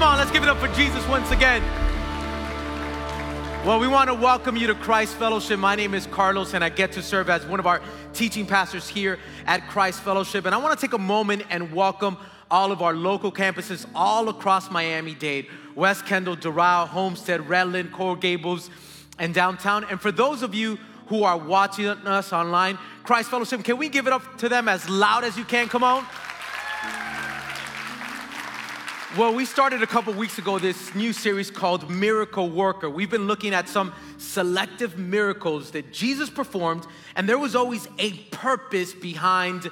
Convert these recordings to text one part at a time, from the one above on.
Come on, let's give it up for Jesus once again. Well, we want to welcome you to Christ Fellowship. My name is Carlos, and I get to serve as one of our teaching pastors here at Christ Fellowship. And I want to take a moment and welcome all of our local campuses all across Miami Dade West Kendall, Doral, Homestead, Redland, Coral Gables, and downtown. And for those of you who are watching us online, Christ Fellowship, can we give it up to them as loud as you can? Come on. Well, we started a couple weeks ago this new series called Miracle Worker. We've been looking at some selective miracles that Jesus performed, and there was always a purpose behind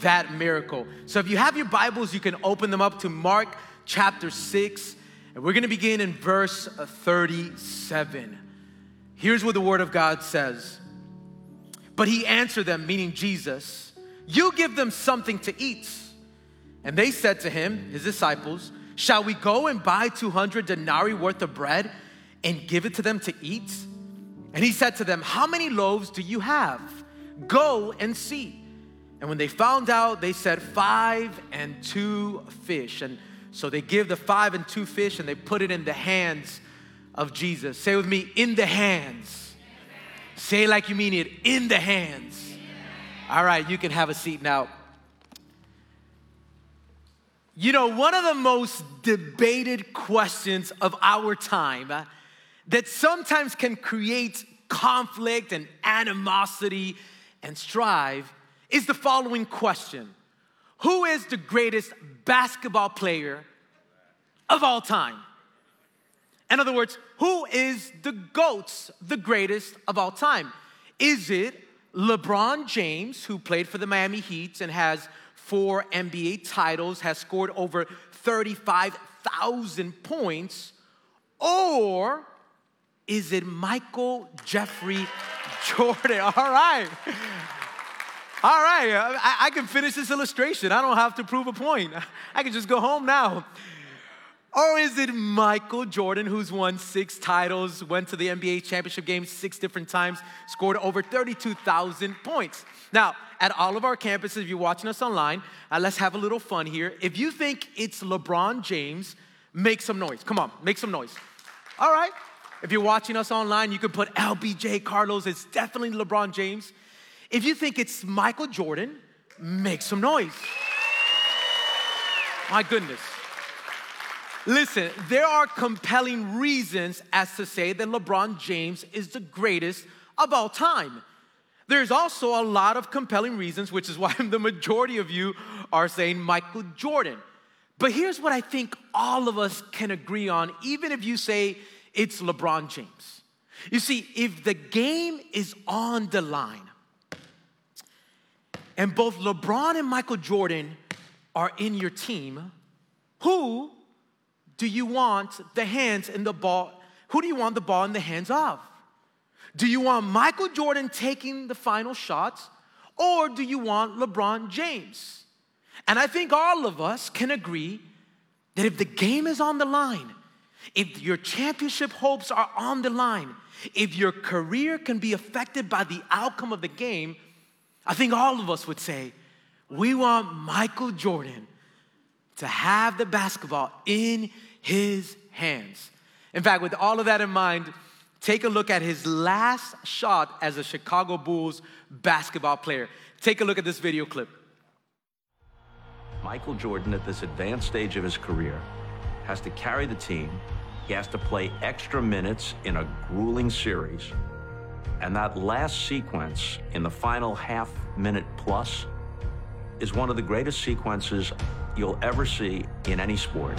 that miracle. So if you have your Bibles, you can open them up to Mark chapter 6, and we're gonna begin in verse 37. Here's what the Word of God says But he answered them, meaning Jesus, You give them something to eat. And they said to him, his disciples, Shall we go and buy 200 denarii worth of bread and give it to them to eat? And he said to them, How many loaves do you have? Go and see. And when they found out, they said, Five and two fish. And so they give the five and two fish and they put it in the hands of Jesus. Say with me, in the hands. Say like you mean it, in the hands. All right, you can have a seat now. You know, one of the most debated questions of our time uh, that sometimes can create conflict and animosity and strife is the following question Who is the greatest basketball player of all time? In other words, who is the GOATs, the greatest of all time? Is it LeBron James, who played for the Miami Heat and has four NBA titles, has scored over 35,000 points? Or is it Michael Jeffrey Jordan? All right. All right, I, I, can finish this illustration. I don't have to prove a point. I can just go home now. Or is it Michael Jordan, who's won six titles, went to the NBA championship game six different times, scored over 32,000 points? Now, at all of our campuses, if you're watching us online, uh, let's have a little fun here. If you think it's LeBron James, make some noise. Come on, make some noise. All right. If you're watching us online, you can put LBJ Carlos. It's definitely LeBron James. If you think it's Michael Jordan, make some noise. My goodness. Listen, there are compelling reasons as to say that LeBron James is the greatest of all time. There's also a lot of compelling reasons, which is why the majority of you are saying Michael Jordan. But here's what I think all of us can agree on, even if you say it's LeBron James. You see, if the game is on the line, and both LeBron and Michael Jordan are in your team, who do you want the hands in the ball? Who do you want the ball in the hands of? Do you want Michael Jordan taking the final shots or do you want LeBron James? And I think all of us can agree that if the game is on the line, if your championship hopes are on the line, if your career can be affected by the outcome of the game, I think all of us would say, we want Michael Jordan to have the basketball in his hands. In fact, with all of that in mind, Take a look at his last shot as a Chicago Bulls basketball player. Take a look at this video clip. Michael Jordan, at this advanced stage of his career, has to carry the team. He has to play extra minutes in a grueling series. And that last sequence in the final half minute plus is one of the greatest sequences you'll ever see in any sport.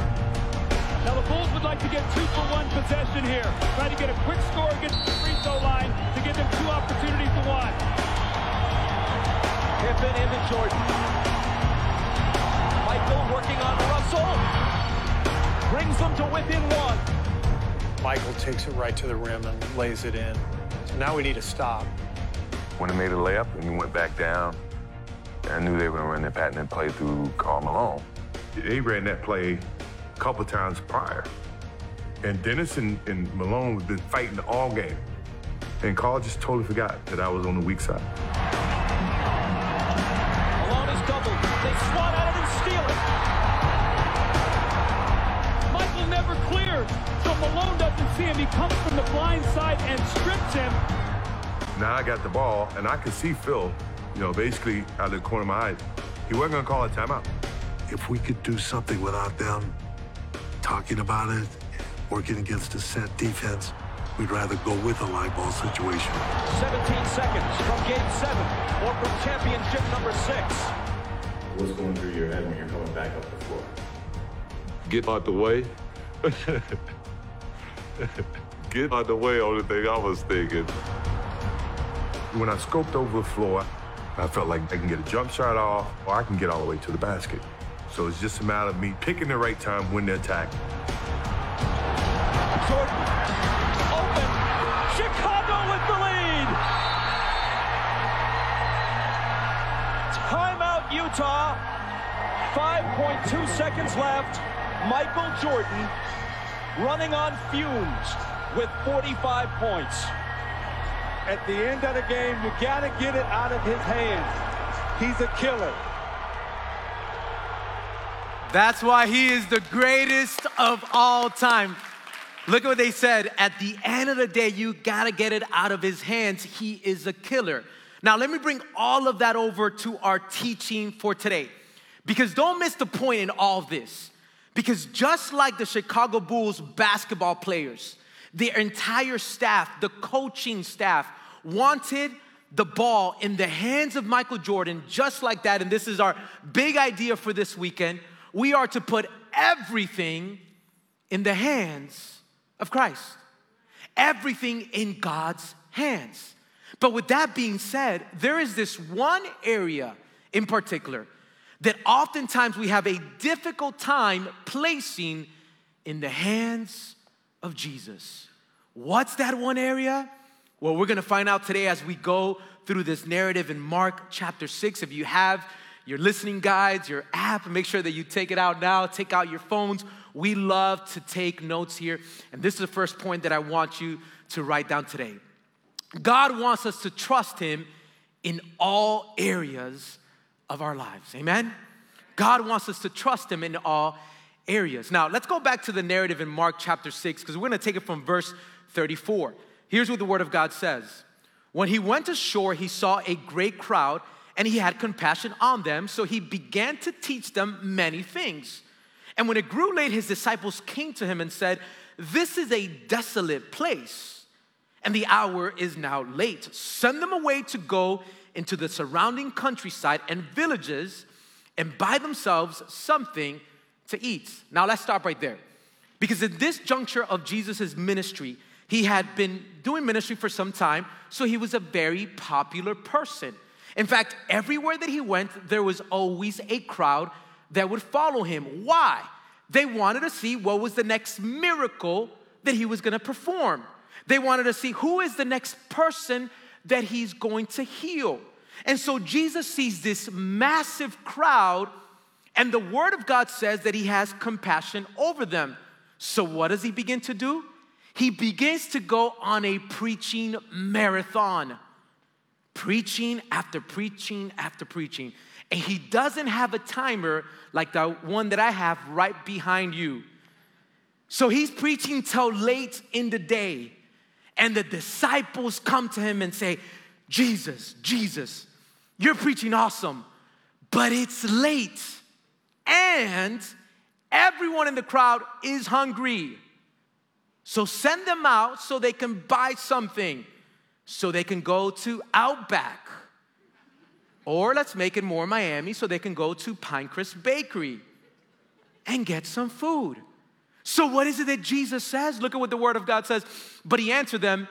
Now the Bulls would like to get two for one possession here. Try to get a quick score against the free throw line to give them two opportunities to one. Pippen into Jordan. Michael working on Russell. Brings them to within one. Michael takes it right to the rim and lays it in. So now we need a stop. When he made a layup and he went back down, I knew they were going to run that pattern and play through Karl Malone. They ran that play a couple times prior. And Dennis and, and Malone have been fighting all game. And Karl just totally forgot that I was on the weak side. Malone is doubled. They swat at it and steal it. Michael never cleared. So Malone doesn't see him. He comes from the blind side and strips him. Now I got the ball, and I could see Phil, you know, basically out of the corner of my eye. He wasn't going to call a timeout. If we could do something without them talking about it, working against a set defense, we'd rather go with a live ball situation. 17 seconds from game seven or from championship number six. What's going through your head when you're coming back up the floor? Get out the way. Get out the way, only thing I was thinking. When I scoped over the floor, I felt like I can get a jump shot off or I can get all the way to the basket. So it's just a matter of me picking the right time when to attack. Jordan, open. Chicago with the lead. Timeout, Utah. 5.2 seconds left. Michael Jordan running on fumes with 45 points. At the end of the game, you got to get it out of his hands. He's a killer. That's why he is the greatest of all time. Look at what they said. At the end of the day, you gotta get it out of his hands. He is a killer. Now, let me bring all of that over to our teaching for today. Because don't miss the point in all this. Because just like the Chicago Bulls basketball players, their entire staff, the coaching staff, wanted the ball in the hands of Michael Jordan just like that. And this is our big idea for this weekend. We are to put everything in the hands of Christ, everything in God's hands. But with that being said, there is this one area in particular that oftentimes we have a difficult time placing in the hands of Jesus. What's that one area? Well, we're gonna find out today as we go through this narrative in Mark chapter 6. If you have your listening guides, your app, make sure that you take it out now, take out your phones. We love to take notes here. And this is the first point that I want you to write down today. God wants us to trust Him in all areas of our lives. Amen? God wants us to trust Him in all areas. Now, let's go back to the narrative in Mark chapter 6, because we're gonna take it from verse 34. Here's what the Word of God says When he went ashore, he saw a great crowd, and he had compassion on them, so he began to teach them many things. And when it grew late, his disciples came to him and said, This is a desolate place, and the hour is now late. Send them away to go into the surrounding countryside and villages and buy themselves something to eat. Now let's stop right there. Because at this juncture of Jesus' ministry, he had been doing ministry for some time, so he was a very popular person. In fact, everywhere that he went, there was always a crowd that would follow him. Why? They wanted to see what was the next miracle that he was gonna perform. They wanted to see who is the next person that he's going to heal. And so Jesus sees this massive crowd, and the word of God says that he has compassion over them. So, what does he begin to do? He begins to go on a preaching marathon, preaching after preaching after preaching. And he doesn't have a timer like the one that I have right behind you. So he's preaching till late in the day. And the disciples come to him and say, Jesus, Jesus, you're preaching awesome, but it's late. And everyone in the crowd is hungry. So send them out so they can buy something, so they can go to Outback. Or let's make it more Miami so they can go to Pinecrest Bakery and get some food. So, what is it that Jesus says? Look at what the Word of God says. But he answered them,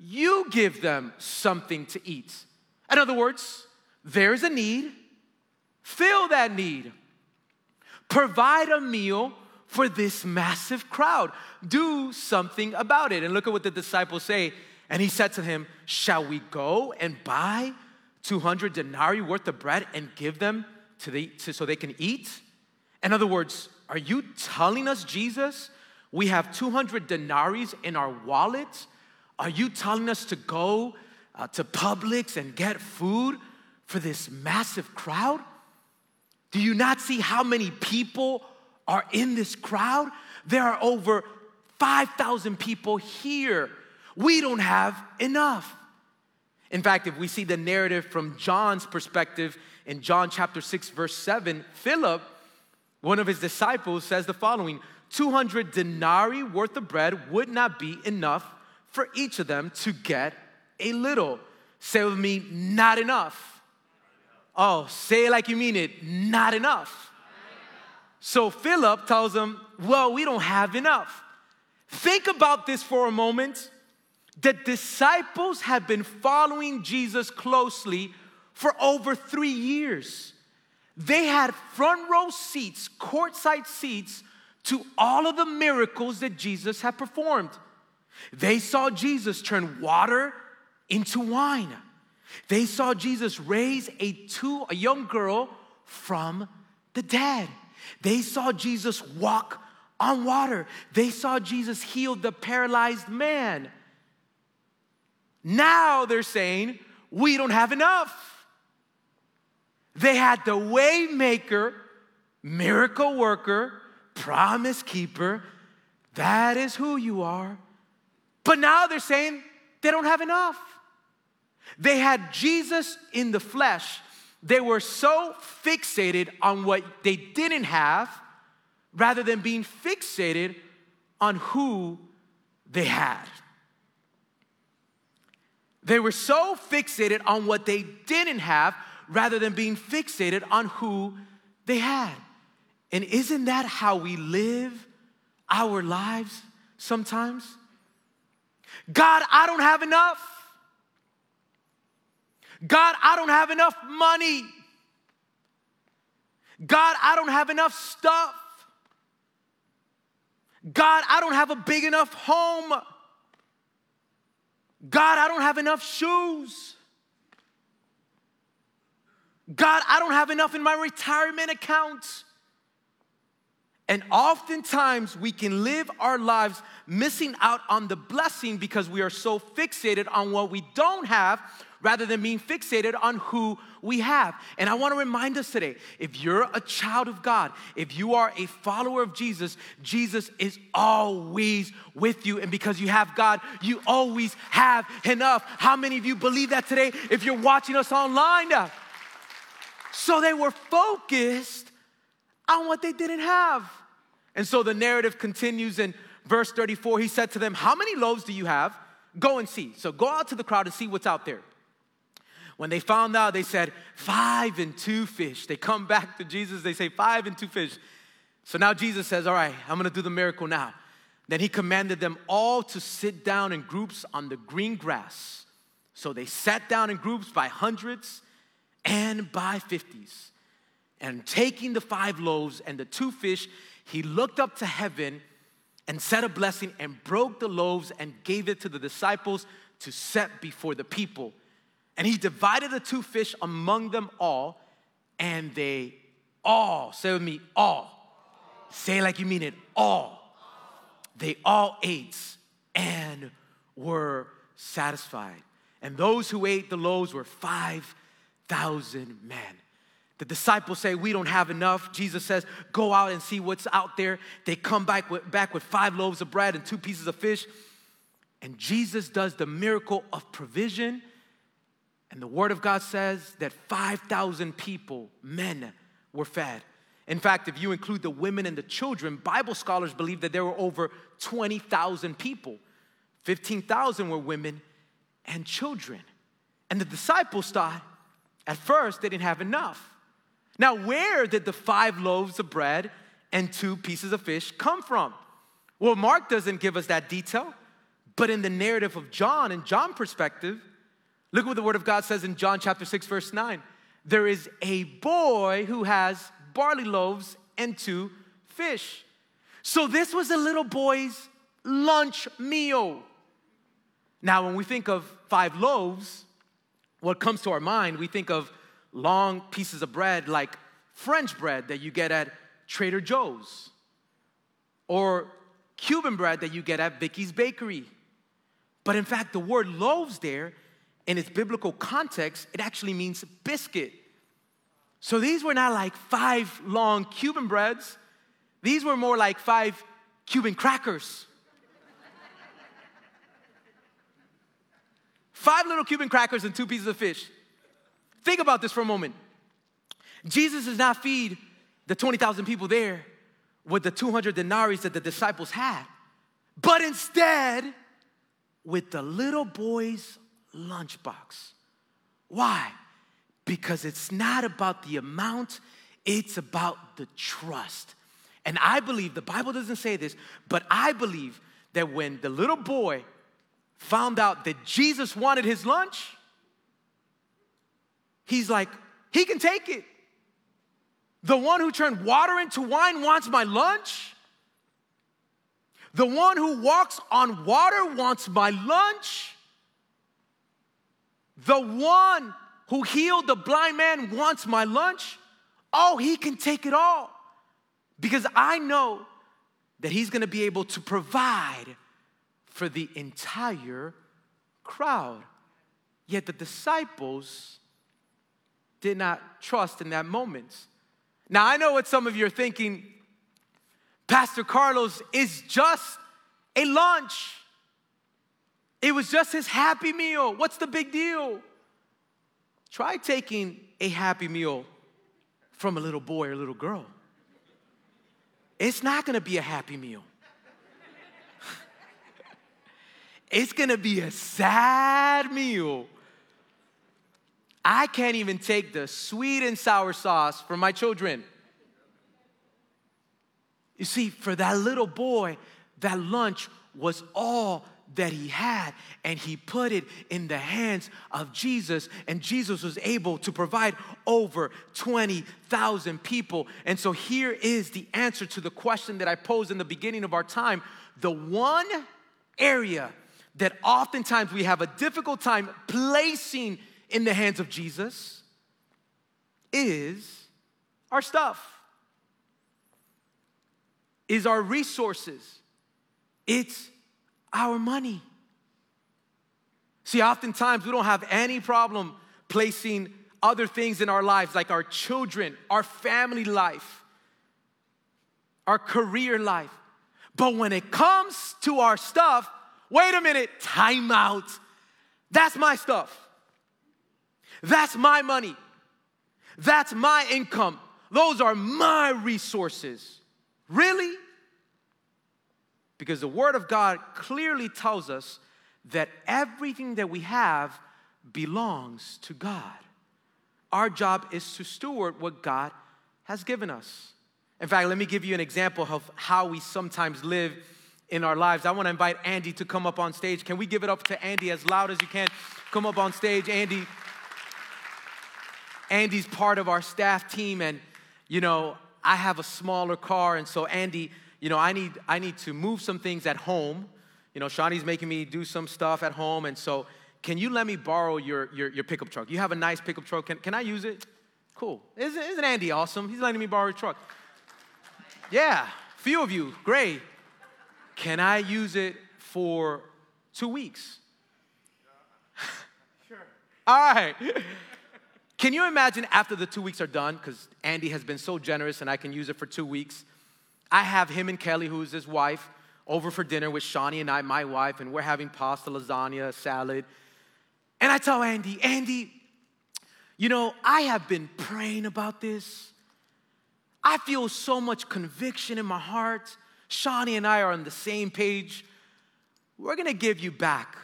You give them something to eat. In other words, there's a need, fill that need. Provide a meal for this massive crowd. Do something about it. And look at what the disciples say. And he said to him, Shall we go and buy 200 denarii worth of bread and give them to the, to, so they can eat? In other words, are you telling us, Jesus, we have 200 denarii in our wallets? Are you telling us to go uh, to Publix and get food for this massive crowd? Do you not see how many people are in this crowd? There are over 5,000 people here. We don't have enough. In fact, if we see the narrative from John's perspective in John chapter 6, verse 7, Philip, one of his disciples, says the following 200 denarii worth of bread would not be enough for each of them to get a little. Say with me, not enough. Oh, say it like you mean it, not enough. So Philip tells them, Well, we don't have enough. Think about this for a moment. The disciples had been following Jesus closely for over three years. They had front row seats, courtside seats to all of the miracles that Jesus had performed. They saw Jesus turn water into wine. They saw Jesus raise a two a young girl from the dead. They saw Jesus walk on water. They saw Jesus heal the paralyzed man. Now they're saying, we don't have enough. They had the waymaker, miracle worker, promise keeper. That is who you are. But now they're saying they don't have enough. They had Jesus in the flesh. They were so fixated on what they didn't have rather than being fixated on who they had. They were so fixated on what they didn't have rather than being fixated on who they had. And isn't that how we live our lives sometimes? God, I don't have enough. God, I don't have enough money. God, I don't have enough stuff. God, I don't have a big enough home. God, I don't have enough shoes. God, I don't have enough in my retirement account. And oftentimes we can live our lives missing out on the blessing because we are so fixated on what we don't have rather than being fixated on who we have. And I want to remind us today if you're a child of God, if you are a follower of Jesus, Jesus is always with you. And because you have God, you always have enough. How many of you believe that today if you're watching us online? Uh, so they were focused on what they didn't have. And so the narrative continues in verse 34. He said to them, How many loaves do you have? Go and see. So go out to the crowd and see what's out there. When they found out, they said, Five and two fish. They come back to Jesus, they say, Five and two fish. So now Jesus says, All right, I'm gonna do the miracle now. Then he commanded them all to sit down in groups on the green grass. So they sat down in groups by hundreds and by fifties. And taking the five loaves and the two fish, he looked up to heaven and said a blessing and broke the loaves and gave it to the disciples to set before the people. And he divided the two fish among them all, and they all, say with me, all. Say like you mean it, all. They all ate and were satisfied. And those who ate the loaves were 5,000 men. The disciples say, We don't have enough. Jesus says, Go out and see what's out there. They come back with, back with five loaves of bread and two pieces of fish. And Jesus does the miracle of provision and the Word of God says that 5,000 people, men, were fed. In fact, if you include the women and the children, Bible scholars believe that there were over 20,000 people. 15,000 were women and children. And the disciples thought at first they didn't have enough. Now, where did the five loaves of bread and two pieces of fish come from? Well, Mark doesn't give us that detail, but in the narrative of John, in John's perspective, Look what the Word of God says in John chapter 6, verse 9. There is a boy who has barley loaves and two fish. So this was a little boy's lunch meal. Now, when we think of five loaves, what comes to our mind, we think of long pieces of bread like French bread that you get at Trader Joe's or Cuban bread that you get at Vicky's Bakery. But in fact, the word loaves there in its biblical context, it actually means biscuit. So these were not like five long Cuban breads. These were more like five Cuban crackers. Five little Cuban crackers and two pieces of fish. Think about this for a moment. Jesus does not feed the 20,000 people there with the 200 denarii that the disciples had, but instead with the little boy's lunchbox. Why? Because it's not about the amount, it's about the trust. And I believe, the Bible doesn't say this, but I believe that when the little boy found out that Jesus wanted his lunch, he's like, he can take it. The one who turned water into wine wants my lunch. The one who walks on water wants my lunch. The one who healed the blind man wants my lunch. Oh, he can take it all because I know that he's gonna be able to provide for the entire crowd. Yet the disciples did not trust in that moment. Now, I know what some of you are thinking Pastor Carlos is just a lunch. It was just his happy meal. What's the big deal? Try taking a happy meal from a little boy or little girl. It's not gonna be a happy meal. it's gonna be a sad meal. I can't even take the sweet and sour sauce from my children. You see, for that little boy, that lunch was all that he had, and he put it in the hands of Jesus, and Jesus was able to provide over 20,000 people. And so here is the answer to the question that I posed in the beginning of our time. The one area that oftentimes we have a difficult time placing in the hands of Jesus is our stuff, is our resources, it's our money. See, oftentimes we don't have any problem placing other things in our lives, like our children, our family life, our career life. But when it comes to our stuff, wait a minute, time out. That's my stuff. That's my money. That's my income. Those are my resources. Really? Because the Word of God clearly tells us that everything that we have belongs to God. Our job is to steward what God has given us. In fact, let me give you an example of how we sometimes live in our lives. I want to invite Andy to come up on stage. Can we give it up to Andy as loud as you can? Come up on stage, Andy. Andy's part of our staff team, and you know, I have a smaller car, and so Andy, you know, I need I need to move some things at home. You know, Shawnee's making me do some stuff at home, and so can you let me borrow your your, your pickup truck? You have a nice pickup truck. Can, can I use it? Cool. Isn't, isn't Andy awesome? He's letting me borrow a truck. Yeah, few of you, great. Can I use it for two weeks? Sure. All right. Can you imagine after the two weeks are done, because Andy has been so generous and I can use it for two weeks? I have him and Kelly, who's his wife, over for dinner with Shawnee and I, my wife, and we're having pasta, lasagna, salad. And I tell Andy, Andy, you know, I have been praying about this. I feel so much conviction in my heart. Shawnee and I are on the same page. We're gonna give you back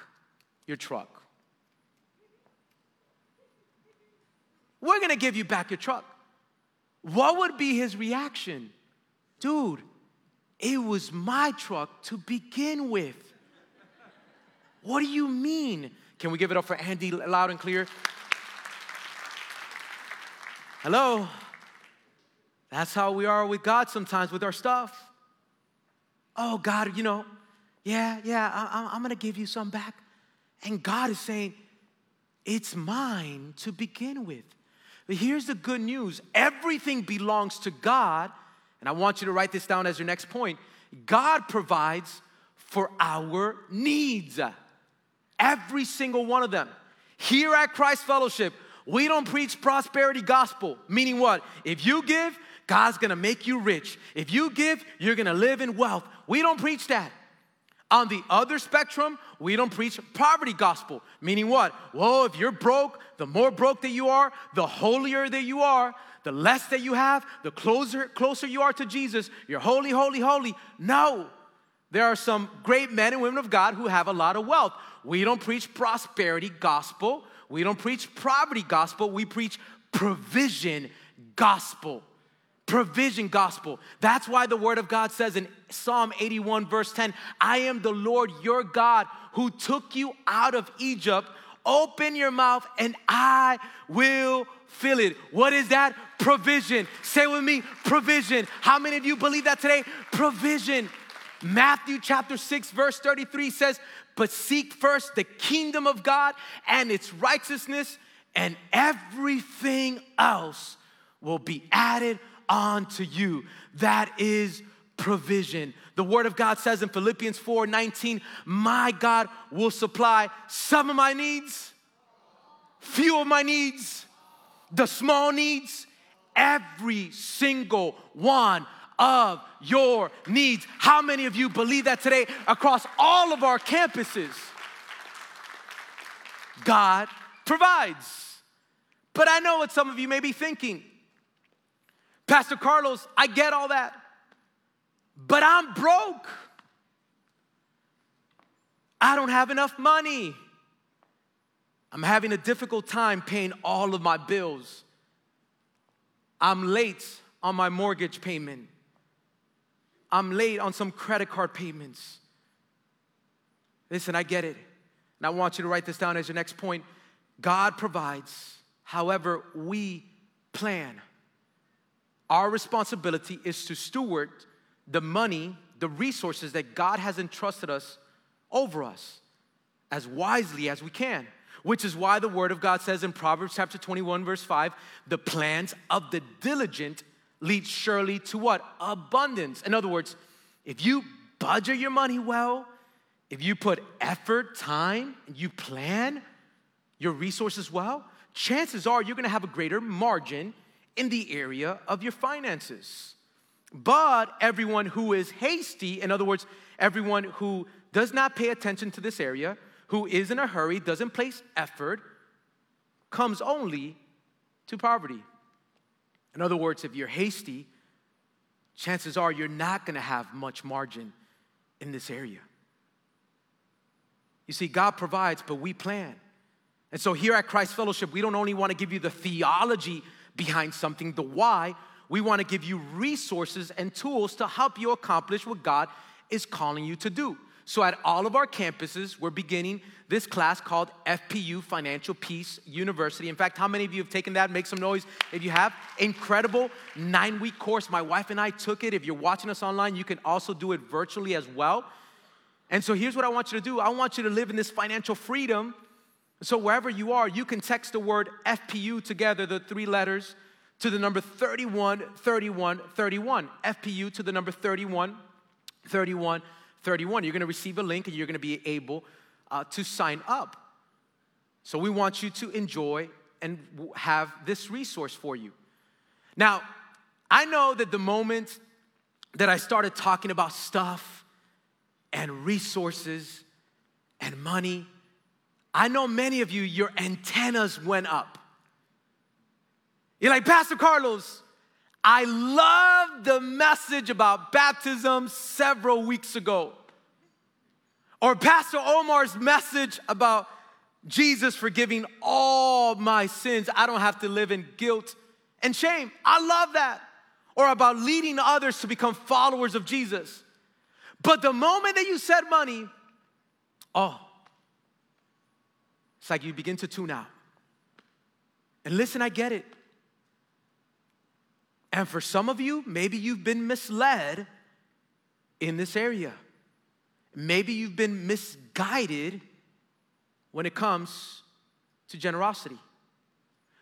your truck. We're gonna give you back your truck. What would be his reaction? Dude, it was my truck to begin with. What do you mean? Can we give it up for Andy loud and clear? Hello? That's how we are with God sometimes with our stuff. Oh, God, you know, yeah, yeah, I, am gonna give you some back. And God is saying, it's mine to begin with. But here's the good news everything belongs to God. And I want you to write this down as your next point. God provides for our needs, every single one of them. Here at Christ Fellowship, we don't preach prosperity gospel, meaning what? If you give, God's gonna make you rich. If you give, you're gonna live in wealth. We don't preach that. On the other spectrum, we don't preach poverty gospel, meaning what? Well, if you're broke, the more broke that you are, the holier that you are, the less that you have, the closer, closer you are to Jesus. You're holy, holy, holy. No. There are some great men and women of God who have a lot of wealth. We don't preach prosperity gospel. We don't preach poverty gospel. We preach provision gospel. Provision gospel. That's why the word of God says in Psalm 81, verse 10 I am the Lord your God who took you out of Egypt. Open your mouth and I will fill it. What is that? Provision. Say with me, provision. How many of you believe that today? Provision. Matthew chapter 6, verse 33 says, But seek first the kingdom of God and its righteousness, and everything else will be added onto you. That is provision. The word of God says in Philippians 4 19, My God will supply some of my needs, few of my needs, the small needs, every single one of your needs. How many of you believe that today across all of our campuses? God provides. But I know what some of you may be thinking. Pastor Carlos, I get all that, but I'm broke. I don't have enough money. I'm having a difficult time paying all of my bills. I'm late on my mortgage payment. I'm late on some credit card payments. Listen, I get it. And I want you to write this down as your next point. God provides, however, we plan. Our responsibility is to steward the money, the resources that God has entrusted us over us as wisely as we can. Which is why the word of God says in Proverbs chapter 21, verse 5, the plans of the diligent lead surely to what? Abundance. In other words, if you budget your money well, if you put effort, time, and you plan your resources well, chances are you're gonna have a greater margin in the area of your finances. But everyone who is hasty, in other words, everyone who does not pay attention to this area, who is in a hurry, doesn't place effort, comes only to poverty. In other words, if you're hasty, chances are you're not gonna have much margin in this area. You see, God provides, but we plan. And so here at Christ Fellowship, we don't only wanna give you the theology behind something, the why, we wanna give you resources and tools to help you accomplish what God is calling you to do. So, at all of our campuses, we're beginning this class called FPU Financial Peace University. In fact, how many of you have taken that? Make some noise if you have. Incredible nine week course. My wife and I took it. If you're watching us online, you can also do it virtually as well. And so, here's what I want you to do I want you to live in this financial freedom. So, wherever you are, you can text the word FPU together, the three letters, to the number 31, 31, 31. FPU to the number 31, 31, 31. You're going to receive a link and you're going to be able uh, to sign up. So we want you to enjoy and have this resource for you. Now, I know that the moment that I started talking about stuff and resources and money, I know many of you, your antennas went up. You're like, Pastor Carlos, I love the message about baptism several weeks ago. Or Pastor Omar's message about Jesus forgiving all my sins. I don't have to live in guilt and shame. I love that. Or about leading others to become followers of Jesus. But the moment that you said money, oh, it's like you begin to tune out. And listen, I get it. And for some of you, maybe you've been misled in this area. Maybe you've been misguided when it comes to generosity.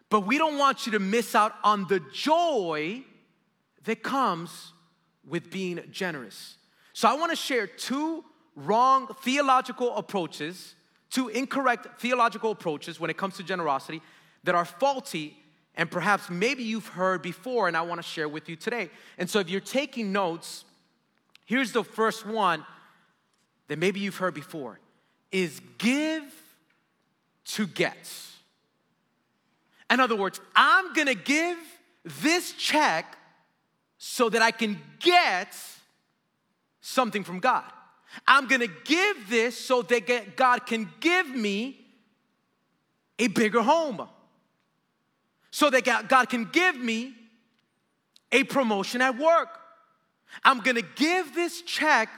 But we don't want you to miss out on the joy that comes with being generous. So I want to share two wrong theological approaches, two incorrect theological approaches when it comes to generosity that are faulty and perhaps maybe you've heard before, and I want to share with you today. And so if you're taking notes, here's the first one that maybe you've heard before is give to get. In other words, I'm gonna give this check so that I can get something from God. I'm gonna give this so that God can give me a bigger home, so that God can give me a promotion at work. I'm gonna give this check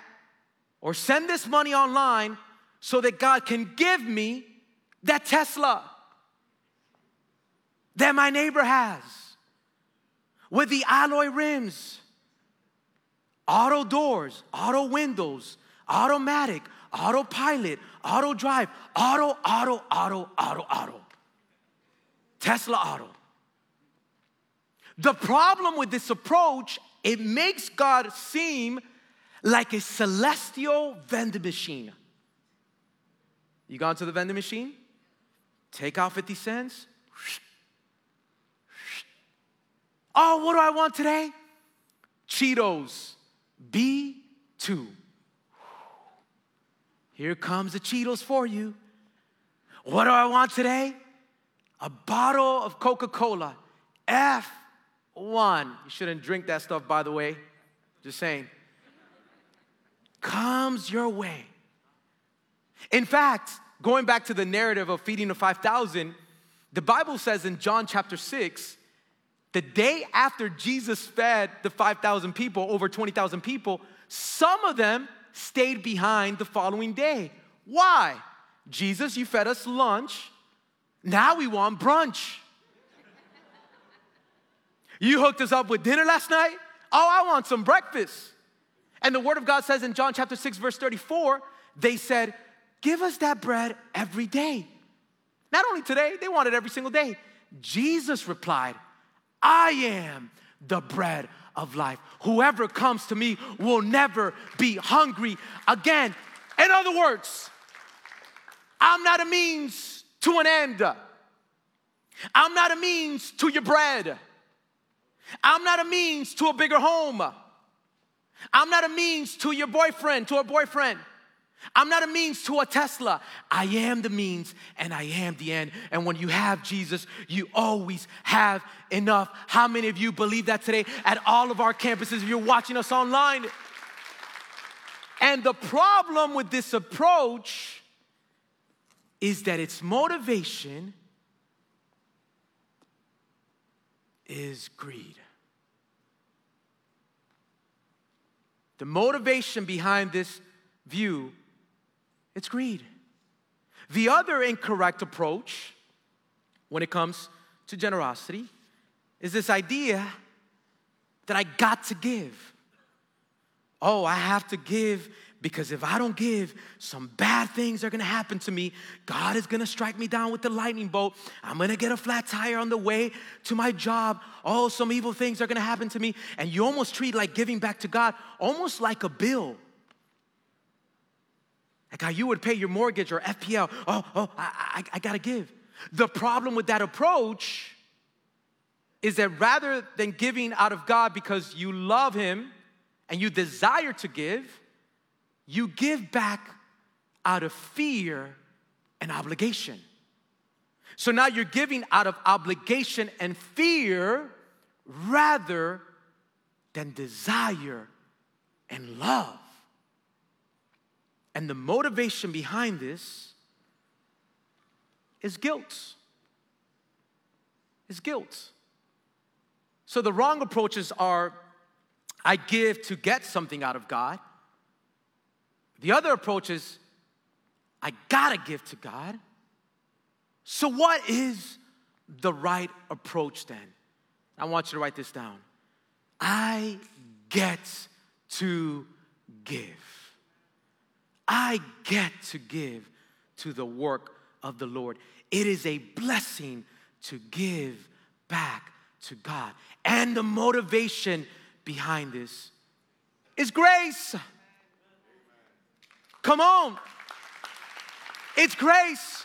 or send this money online so that God can give me that Tesla that my neighbor has with the alloy rims, auto doors, auto windows, automatic, autopilot, auto drive, auto, auto, auto, auto, auto. Tesla auto. The problem with this approach, it makes God seem like a celestial vending machine. You gone to the vending machine? Take out 50 cents. Oh, what do I want today? Cheetos B2. Here comes the Cheetos for you. What do I want today? A bottle of Coca Cola F1. You shouldn't drink that stuff, by the way. Just saying. Comes your way. In fact, going back to the narrative of feeding the 5,000, the Bible says in John chapter 6, the day after Jesus fed the 5,000 people, over 20,000 people, some of them stayed behind the following day. Why? Jesus, you fed us lunch. Now we want brunch. You hooked us up with dinner last night. Oh, I want some breakfast. And the word of God says in John chapter 6, verse 34, they said, Give us that bread every day. Not only today, they want it every single day. Jesus replied, I am the bread of life. Whoever comes to me will never be hungry again. In other words, I'm not a means to an end. I'm not a means to your bread. I'm not a means to a bigger home. I'm not a means to your boyfriend, to a boyfriend. I'm not a means to a Tesla. I am the means and I am the end. And when you have Jesus, you always have enough. How many of you believe that today at all of our campuses if you're watching us online? And the problem with this approach is that its motivation is greed. The motivation behind this view it's greed. The other incorrect approach when it comes to generosity is this idea that I got to give. Oh, I have to give because if I don't give, some bad things are gonna happen to me. God is gonna strike me down with the lightning bolt. I'm gonna get a flat tire on the way to my job. Oh, some evil things are gonna happen to me. And you almost treat like giving back to God almost like a bill. Like how you would pay your mortgage or FPL. Oh, oh, I, I, I gotta give. The problem with that approach is that rather than giving out of God because you love Him and you desire to give, you give back out of fear and obligation. So now you're giving out of obligation and fear rather than desire and love. And the motivation behind this is guilt. Is guilt. So the wrong approaches are I give to get something out of God. The other approach is I gotta give to God. So, what is the right approach then? I want you to write this down. I get to give. I get to give to the work of the Lord. It is a blessing to give back to God. And the motivation behind this is grace. Come on. It's grace.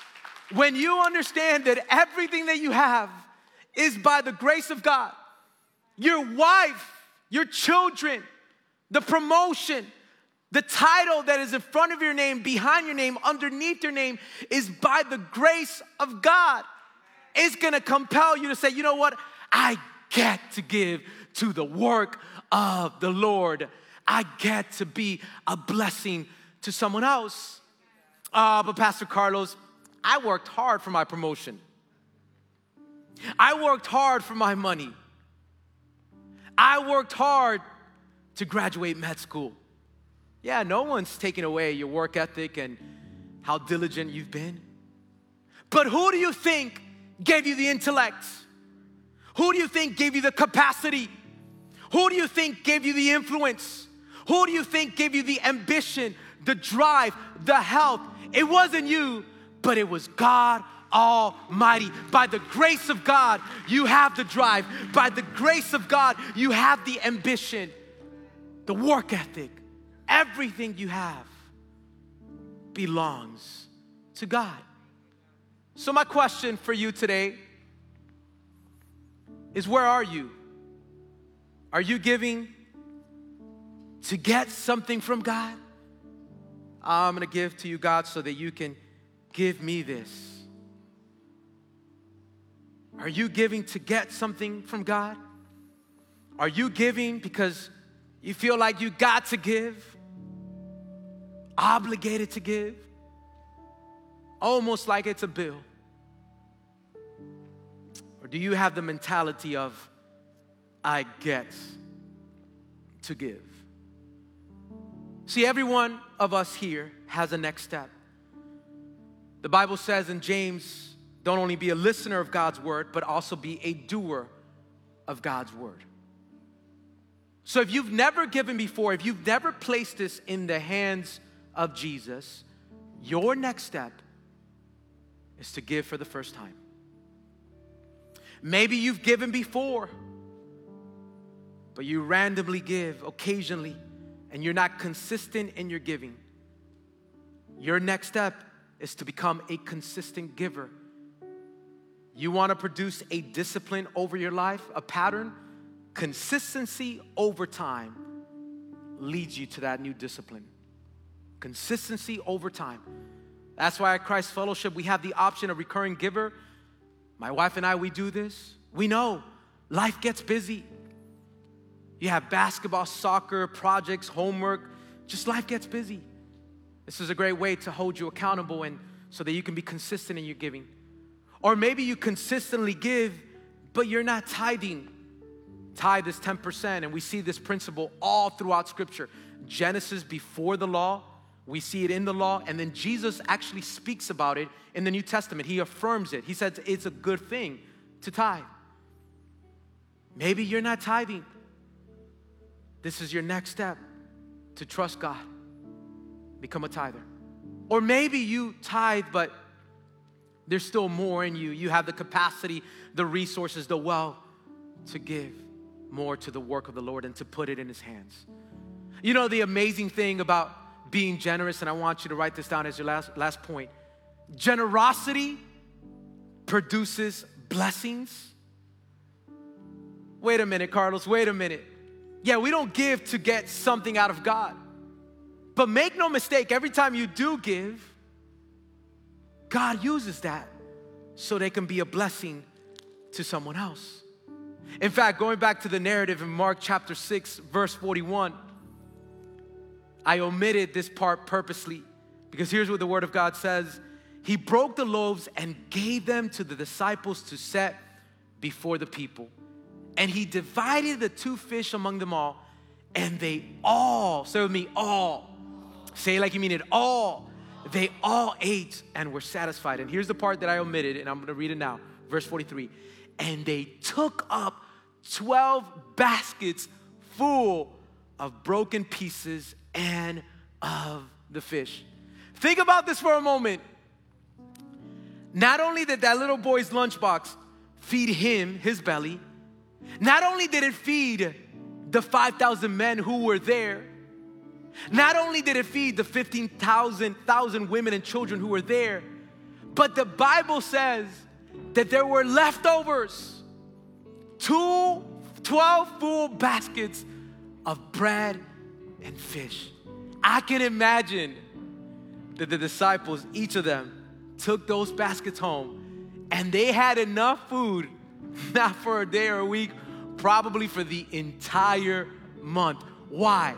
When you understand that everything that you have is by the grace of God. Your wife, your children, the promotion, the title that is in front of your name, behind your name, underneath your name is by the grace of God. It's gonna compel you to say, you know what? I get to give to the work of the Lord. I get to be a blessing to someone else. Uh, but Pastor Carlos, I worked hard for my promotion. I worked hard for my money. I worked hard to graduate med school. Yeah, no one's taking away your work ethic and how diligent you've been. But who do you think gave you the intellect? Who do you think gave you the capacity? Who do you think gave you the influence? Who do you think gave you the ambition, the drive, the health? It wasn't you, but it was God Almighty. By the grace of God, you have the drive. By the grace of God, you have the ambition, the work ethic. Everything you have belongs to God. So, my question for you today is where are you? Are you giving to get something from God? I'm gonna give to you, God, so that you can give me this. Are you giving to get something from God? Are you giving because you feel like you got to give? Obligated to give? Almost like it's a bill. Or do you have the mentality of, I get to give? See, every one of us here has a next step. The Bible says in James, don't only be a listener of God's word, but also be a doer of God's word. So if you've never given before, if you've never placed this in the hands of Jesus, your next step is to give for the first time. Maybe you've given before, but you randomly give occasionally and you're not consistent in your giving. Your next step is to become a consistent giver. You want to produce a discipline over your life, a pattern? Consistency over time leads you to that new discipline. Consistency over time. That's why at Christ Fellowship we have the option of recurring giver. My wife and I, we do this. We know life gets busy. You have basketball, soccer, projects, homework, just life gets busy. This is a great way to hold you accountable and so that you can be consistent in your giving. Or maybe you consistently give, but you're not tithing. Tithe is 10%, and we see this principle all throughout Scripture. Genesis before the law, we see it in the law, and then Jesus actually speaks about it in the New Testament. He affirms it. He says it's a good thing to tithe. Maybe you're not tithing. This is your next step to trust God, become a tither. Or maybe you tithe, but there's still more in you. You have the capacity, the resources, the wealth to give more to the work of the Lord and to put it in His hands. You know, the amazing thing about being generous, and I want you to write this down as your last, last point generosity produces blessings. Wait a minute, Carlos, wait a minute. Yeah, we don't give to get something out of God. But make no mistake, every time you do give, God uses that so they can be a blessing to someone else. In fact, going back to the narrative in Mark chapter 6, verse 41, I omitted this part purposely because here's what the Word of God says He broke the loaves and gave them to the disciples to set before the people. And He divided the two fish among them all, and they all, say with me, all, say like you mean it, all they all ate and were satisfied. And here's the part that I omitted, and I'm gonna read it now. Verse 43 And they took up 12 baskets full of broken pieces and of the fish. Think about this for a moment. Not only did that little boy's lunchbox feed him, his belly, not only did it feed the 5,000 men who were there, not only did it feed the 15,000 women and children who were there, but the Bible says that there were leftovers. two, 12 full baskets of bread and fish. I can imagine that the disciples, each of them, took those baskets home and they had enough food, not for a day or a week, probably for the entire month. Why?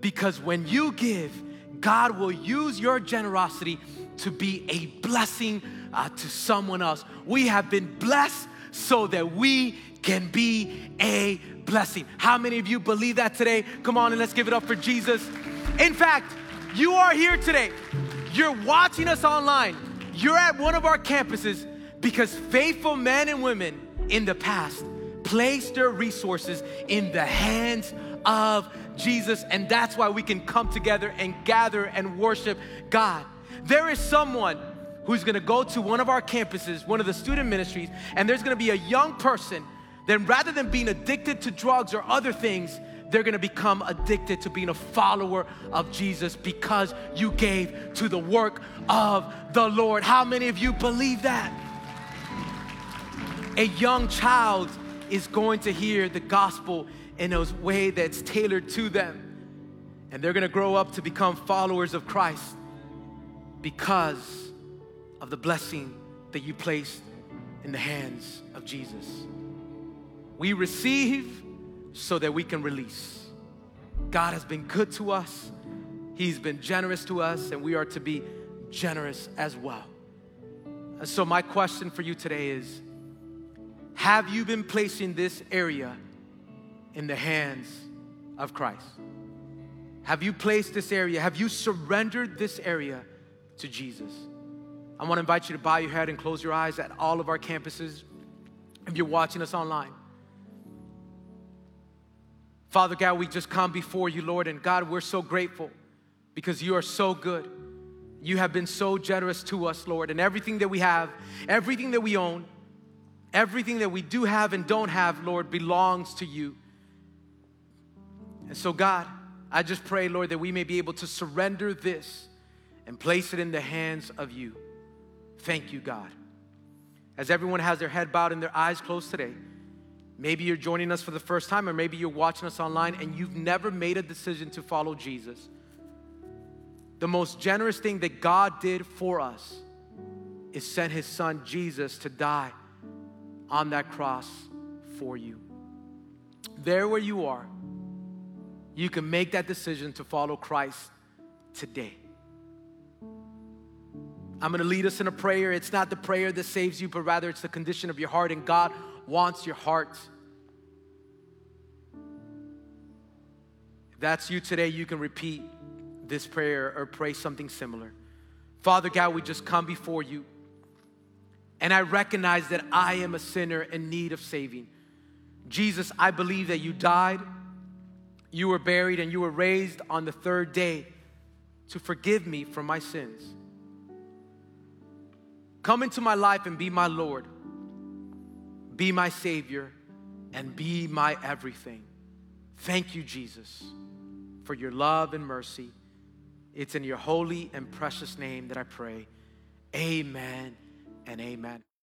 Because when you give, God will use your generosity to be a blessing uh, to someone else. We have been blessed so that we can be a blessing. How many of you believe that today? Come on and let's give it up for Jesus. In fact, you are here today. You're watching us online. You're at one of our campuses because faithful men and women in the past placed their resources in the hands of Jesus, and that's why we can come together and gather and worship God. There is someone who's gonna go to one of our campuses, one of the student ministries, and there's gonna be a young person then rather than being addicted to drugs or other things, they're gonna become addicted to being a follower of Jesus because you gave to the work of the Lord. How many of you believe that? A young child is going to hear the gospel in a way that's tailored to them. And they're gonna grow up to become followers of Christ because of the blessing that you placed in the hands of Jesus. We receive so that we can release. God has been good to us, He's been generous to us, and we are to be generous as well. And so, my question for you today is Have you been placing this area in the hands of Christ? Have you placed this area? Have you surrendered this area to Jesus? I want to invite you to bow your head and close your eyes at all of our campuses. If you're watching us online, Father God, we just come before you, Lord, and God, we're so grateful because you are so good. You have been so generous to us, Lord, and everything that we have, everything that we own, everything that we do have and don't have, Lord, belongs to you. And so, God, I just pray, Lord, that we may be able to surrender this and place it in the hands of you. Thank you, God. As everyone has their head bowed and their eyes closed today, Maybe you're joining us for the first time, or maybe you're watching us online and you've never made a decision to follow Jesus. The most generous thing that God did for us is send his son Jesus to die on that cross for you. There where you are, you can make that decision to follow Christ today. I'm gonna lead us in a prayer. It's not the prayer that saves you, but rather it's the condition of your heart, and God wants your heart. If that's you today, you can repeat this prayer or pray something similar. Father God, we just come before you. And I recognize that I am a sinner in need of saving. Jesus, I believe that you died, you were buried, and you were raised on the third day to forgive me from my sins. Come into my life and be my Lord be my Savior, and be my everything. Thank you, Jesus, for your love and mercy. It's in your holy and precious name that I pray. Amen and amen.